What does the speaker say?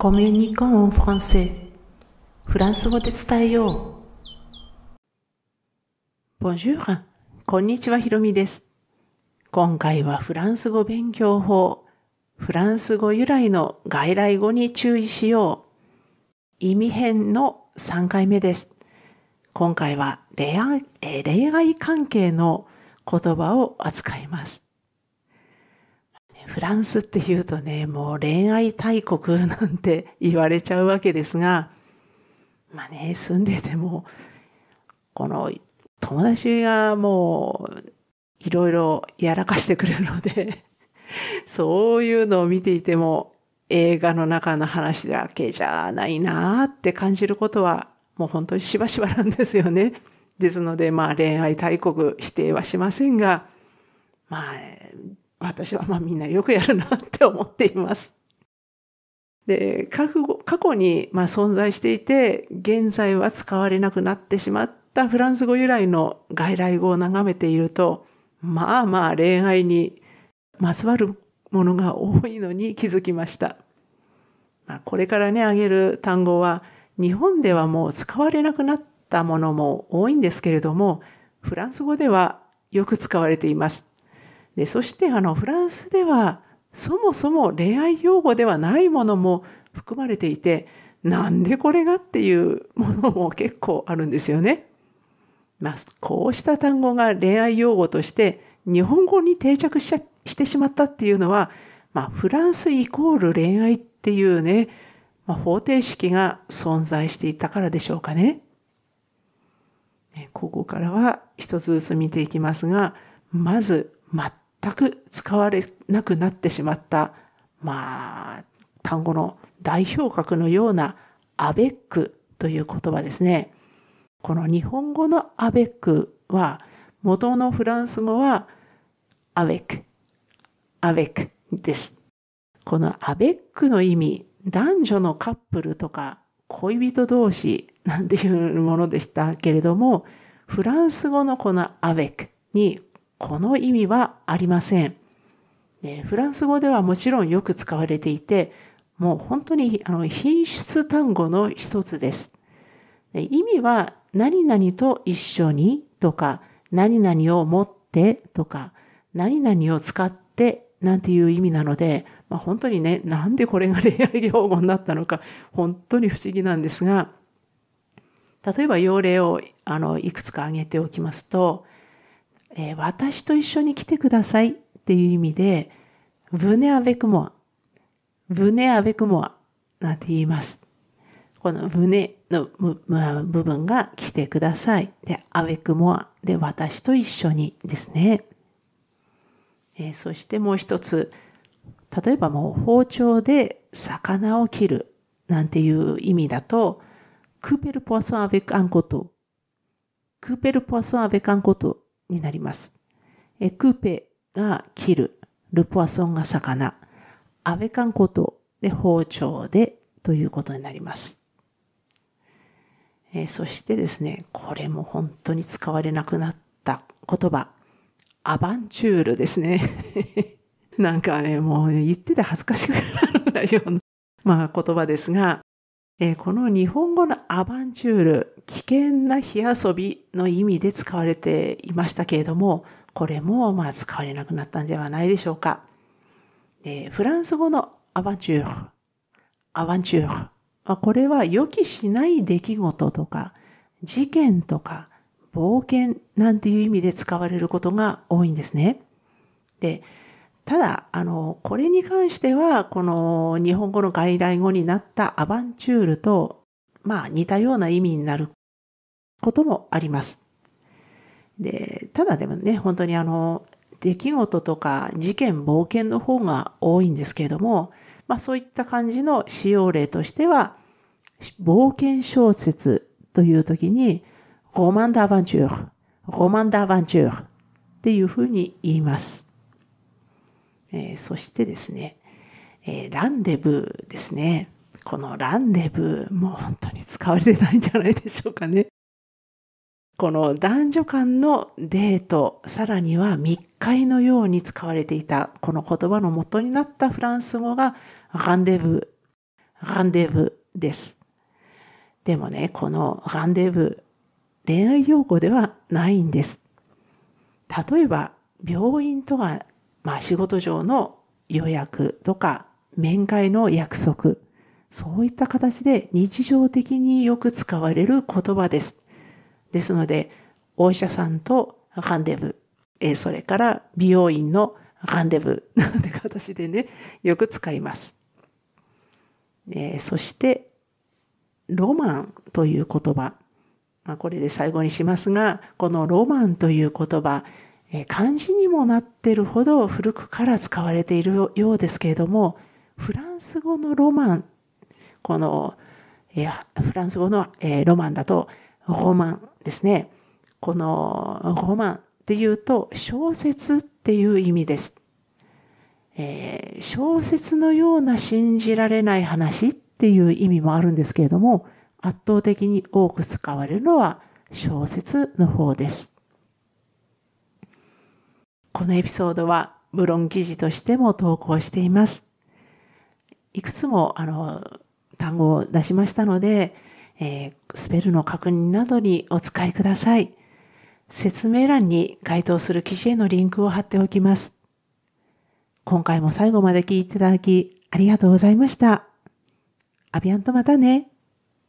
コミュニコンフランセフランス語で伝えよう。Bonjour! こんにちは、ひろみです。今回はフランス語勉強法、フランス語由来の外来語に注意しよう。意味編の3回目です。今回は恋愛恋愛関係の言葉を扱います。フランスって言うとね、もう恋愛大国なんて言われちゃうわけですが、まあね、住んでても、この友達がもういろいろやらかしてくれるので、そういうのを見ていても映画の中の話だけじゃないなって感じることはもう本当にしばしばなんですよね。ですのでまあ恋愛大国否定はしませんが、まあ私はまあみんなよくやるなって思っています。で過去にまあ存在していて現在は使われなくなってしまったフランス語由来の外来語を眺めているとまあまあ恋愛にまつわるものが多いのに気づきました。まあ、これからね挙げる単語は日本ではもう使われなくなったものも多いんですけれどもフランス語ではよく使われています。でそしてあのフランスではそもそも恋愛用語ではないものも含まれていてなんでこれがっていうものも結構あるんですよね。まあ、こうした単語が恋愛用語として日本語に定着ししてしまったっていうのは、まあ、フランスイコール恋愛っていうね、まあ、方程式が存在していたからでしょうかね。ここからは一つずつ見ていきますが、まず全く使われなくなってしまった、まあ、単語の代表格のようなアベックという言葉ですね。この日本語のアベックは、元のフランス語はアベック、アベックです。このアベックの意味、男女のカップルとか恋人同士なんていうものでしたけれども、フランス語のこのアベックにこの意味はありません。でフランス語ではもちろんよく使われていて、もう本当にあの品質単語の一つです。で意味は何々と一緒にとか、何々を持ってとか、何々を使ってなんていう意味なので、まあ、本当にね、なんでこれが恋愛用語になったのか、本当に不思議なんですが、例えば要例をあのいくつか挙げておきますと、えー、私と一緒に来てくださいっていう意味で、ブネアベクモア、ブネアベクモアなんて言います。このブネの部分が来てください。で、アベクモアで私と一緒にですね。えー、そしてもう一つ、例えばもう包丁で魚を切るなんていう意味だと、クーペルポアソンアベクアンコト、クーペルポアソンアベクアンコトになります。えクーペが切る、ルポアソンが魚、アベカンコトで包丁でということになります。えそしてですね、これも本当に使われなくなった言葉、アバンチュールですね。なんかね、もう言ってて恥ずかしくなるような、まあ、言葉ですが、この日本語のアバンチュール、危険な火遊びの意味で使われていましたけれども、これもまあ使われなくなったんではないでしょうか。フランス語のアバンチュール、アバンチュール、まあ、これは予期しない出来事とか、事件とか、冒険なんていう意味で使われることが多いんですね。で、ただ、あの、これに関しては、この日本語の外来語になったアバンチュールと、まあ似たような意味になることもあります。で、ただでもね、本当にあの、出来事とか事件、冒険の方が多いんですけれども、まあそういった感じの使用例としては、冒険小説という時に、ロマンダーバンチュール、ロマンダーバンチュールっていうふうに言います。えー、そしてですね、えー、ランデブーですね。このランデブーも本当に使われてないんじゃないでしょうかね。この男女間のデート、さらには密会のように使われていたこの言葉の元になったフランス語がランデブー。ランデブーです。でもね、このランデブー、恋愛用語ではないんです。例えば、病院とか、まあ仕事上の予約とか、面会の約束、そういった形で日常的によく使われる言葉です。ですので、お医者さんとランデブー、それから美容院のランデブなんて形でね、よく使います。えそして、ロマンという言葉。まあ、これで最後にしますが、このロマンという言葉、漢字にもなってるほど古くから使われているようですけれども、フランス語のロマン、この、えフランス語の、えロマンだと、ロマンですね。このロマンっていうと小説っていう意味です。えー、小説のような信じられない話っていう意味もあるんですけれども、圧倒的に多く使われるのは小説の方です。このエピソードはブロン記事としても投稿しています。いくつもあの単語を出しましたので、えー、スペルの確認などにお使いください。説明欄に該当する記事へのリンクを貼っておきます。今回も最後まで聞いていただきありがとうございました。アビアンとまたね。